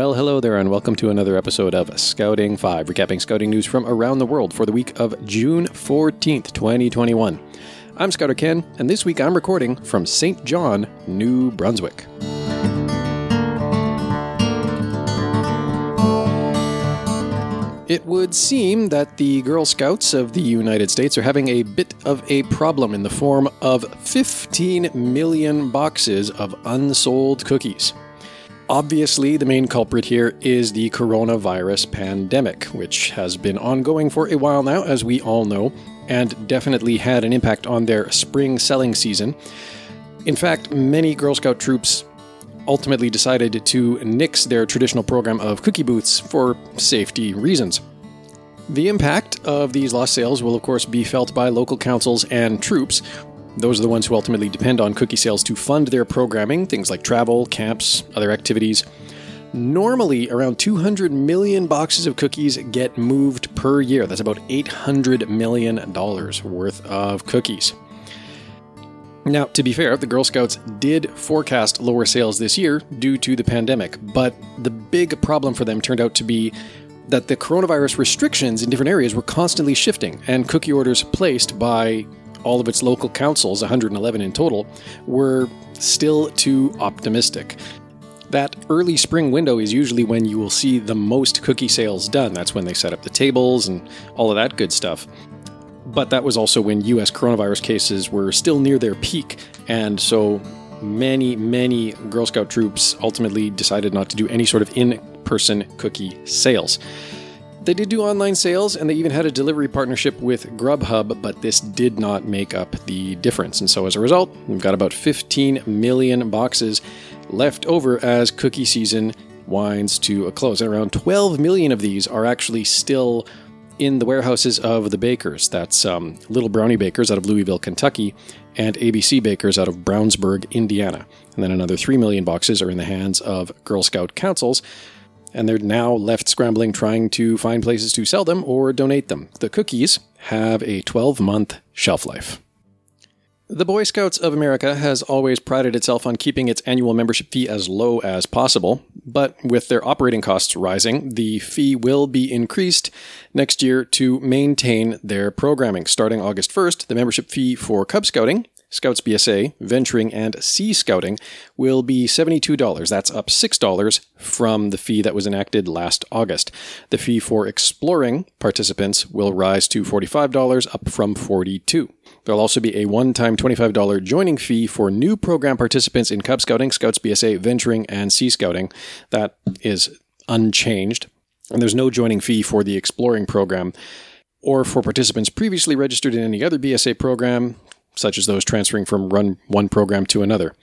Well, hello there, and welcome to another episode of Scouting 5, recapping scouting news from around the world for the week of June 14th, 2021. I'm Scouter Ken, and this week I'm recording from St. John, New Brunswick. It would seem that the Girl Scouts of the United States are having a bit of a problem in the form of 15 million boxes of unsold cookies. Obviously, the main culprit here is the coronavirus pandemic, which has been ongoing for a while now, as we all know, and definitely had an impact on their spring selling season. In fact, many Girl Scout troops ultimately decided to nix their traditional program of cookie booths for safety reasons. The impact of these lost sales will, of course, be felt by local councils and troops. Those are the ones who ultimately depend on cookie sales to fund their programming, things like travel, camps, other activities. Normally, around 200 million boxes of cookies get moved per year. That's about $800 million worth of cookies. Now, to be fair, the Girl Scouts did forecast lower sales this year due to the pandemic, but the big problem for them turned out to be that the coronavirus restrictions in different areas were constantly shifting, and cookie orders placed by all of its local councils, 111 in total, were still too optimistic. That early spring window is usually when you will see the most cookie sales done. That's when they set up the tables and all of that good stuff. But that was also when US coronavirus cases were still near their peak, and so many, many Girl Scout troops ultimately decided not to do any sort of in person cookie sales. They did do online sales and they even had a delivery partnership with Grubhub, but this did not make up the difference. And so as a result, we've got about 15 million boxes left over as cookie season winds to a close. And around 12 million of these are actually still in the warehouses of the bakers. That's um, Little Brownie Bakers out of Louisville, Kentucky, and ABC Bakers out of Brownsburg, Indiana. And then another 3 million boxes are in the hands of Girl Scout councils. And they're now left scrambling trying to find places to sell them or donate them. The cookies have a 12 month shelf life. The Boy Scouts of America has always prided itself on keeping its annual membership fee as low as possible, but with their operating costs rising, the fee will be increased next year to maintain their programming. Starting August 1st, the membership fee for Cub Scouting Scouts BSA, Venturing, and Sea Scouting will be $72. That's up $6 from the fee that was enacted last August. The fee for Exploring participants will rise to $45, up from 42. There'll also be a one time $25 joining fee for new program participants in Cub Scouting, Scouts BSA, Venturing, and Sea Scouting. That is unchanged. And there's no joining fee for the Exploring program or for participants previously registered in any other BSA program, such as those transferring from run one program to another.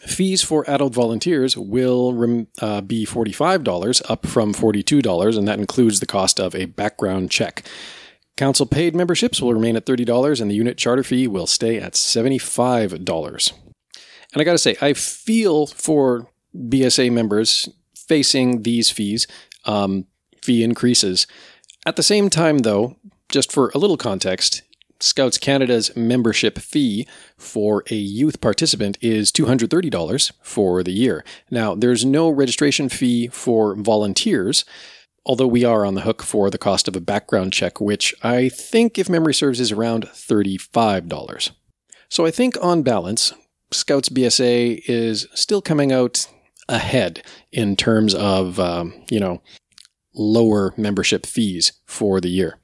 Fees for adult volunteers will uh, be $45, up from $42, and that includes the cost of a background check. Council paid memberships will remain at $30, and the unit charter fee will stay at $75. And I gotta say, I feel for BSA members facing these fees, um, fee increases. At the same time, though, just for a little context, Scouts Canada's membership fee for a youth participant is $230 for the year. Now, there's no registration fee for volunteers, although we are on the hook for the cost of a background check, which I think, if memory serves, is around $35. So I think on balance, Scouts BSA is still coming out ahead in terms of, um, you know, lower membership fees for the year.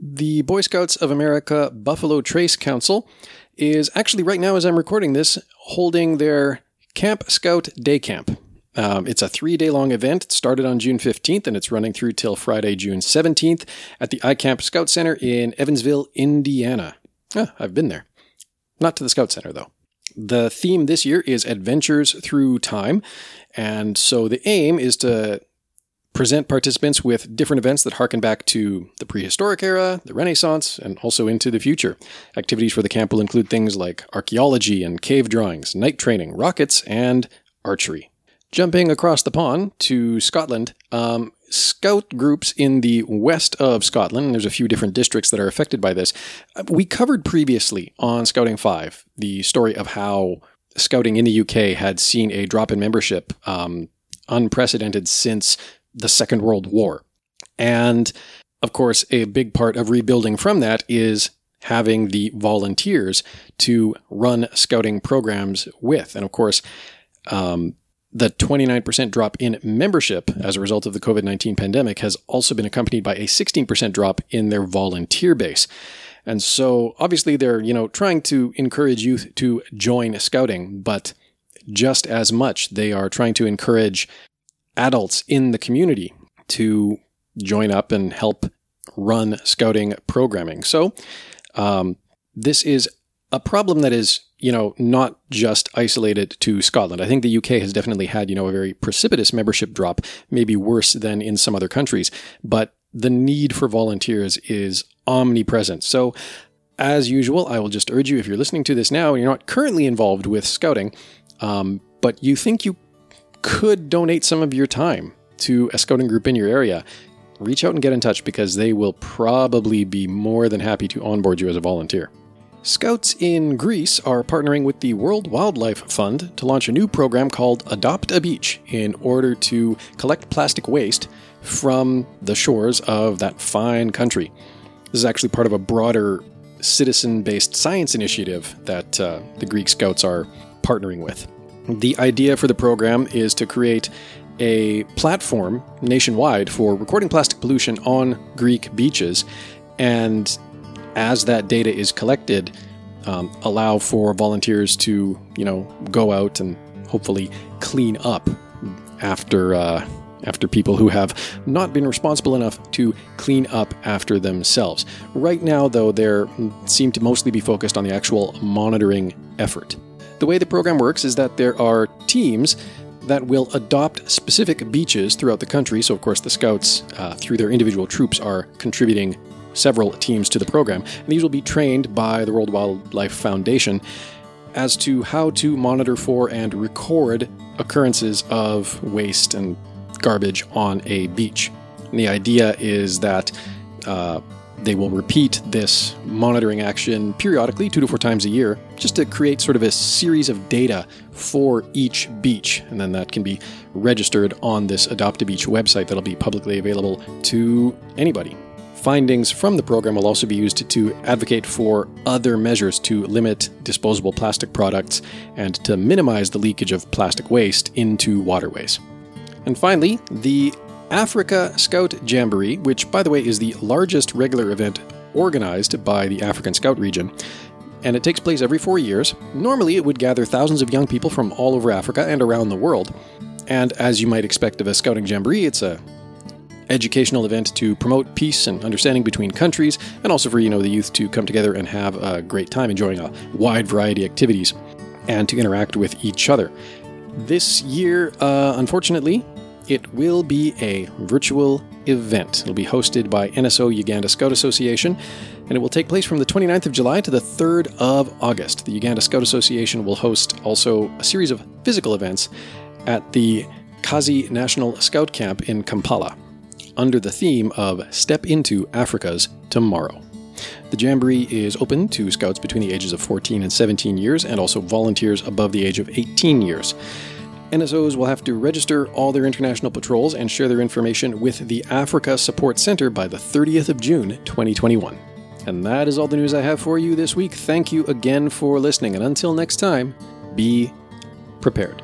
The Boy Scouts of America Buffalo Trace Council is actually, right now, as I'm recording this, holding their Camp Scout Day Camp. Um, it's a three day long event. It started on June 15th and it's running through till Friday, June 17th at the iCamp Scout Center in Evansville, Indiana. Ah, I've been there. Not to the Scout Center, though. The theme this year is Adventures Through Time. And so the aim is to present participants with different events that harken back to the prehistoric era, the Renaissance, and also into the future. Activities for the camp will include things like archaeology and cave drawings, night training, rockets, and archery. Jumping across the pond to Scotland, um, scout groups in the west of Scotland, there's a few different districts that are affected by this. We covered previously on Scouting 5 the story of how scouting in the UK had seen a drop in membership um, unprecedented since the Second World War. And of course, a big part of rebuilding from that is having the volunteers to run scouting programs with. And of course, um, the 29% drop in membership as a result of the COVID 19 pandemic has also been accompanied by a 16% drop in their volunteer base. And so obviously they're, you know, trying to encourage youth to join scouting, but just as much they are trying to encourage adults in the community to join up and help run scouting programming. So um, this is a problem that is you know, not just isolated to Scotland. I think the UK has definitely had, you know, a very precipitous membership drop, maybe worse than in some other countries, but the need for volunteers is omnipresent. So, as usual, I will just urge you if you're listening to this now and you're not currently involved with scouting, um, but you think you could donate some of your time to a scouting group in your area, reach out and get in touch because they will probably be more than happy to onboard you as a volunteer. Scouts in Greece are partnering with the World Wildlife Fund to launch a new program called Adopt a Beach in order to collect plastic waste from the shores of that fine country. This is actually part of a broader citizen based science initiative that uh, the Greek Scouts are partnering with. The idea for the program is to create a platform nationwide for recording plastic pollution on Greek beaches and as that data is collected, um, allow for volunteers to, you know, go out and hopefully clean up after uh, after people who have not been responsible enough to clean up after themselves. Right now, though, they seem to mostly be focused on the actual monitoring effort. The way the program works is that there are teams that will adopt specific beaches throughout the country. So, of course, the scouts, uh, through their individual troops, are contributing several teams to the program, and these will be trained by the World Wildlife Foundation as to how to monitor for and record occurrences of waste and garbage on a beach. And the idea is that uh, they will repeat this monitoring action periodically, two to four times a year, just to create sort of a series of data for each beach. And then that can be registered on this Adopt a Beach website that'll be publicly available to anybody. Findings from the program will also be used to advocate for other measures to limit disposable plastic products and to minimize the leakage of plastic waste into waterways. And finally, the Africa Scout Jamboree, which, by the way, is the largest regular event organized by the African Scout region, and it takes place every four years. Normally, it would gather thousands of young people from all over Africa and around the world. And as you might expect of a scouting jamboree, it's a educational event to promote peace and understanding between countries, and also for you know the youth to come together and have a great time enjoying a wide variety of activities and to interact with each other. This year, uh, unfortunately, it will be a virtual event. It'll be hosted by NSO Uganda Scout Association, and it will take place from the 29th of July to the 3rd of August. The Uganda Scout Association will host also a series of physical events at the Kaazi National Scout Camp in Kampala under the theme of Step Into Africa's Tomorrow. The Jamboree is open to scouts between the ages of 14 and 17 years and also volunteers above the age of 18 years. NSOs will have to register all their international patrols and share their information with the Africa Support Center by the 30th of June 2021. And that is all the news I have for you this week. Thank you again for listening, and until next time, be prepared.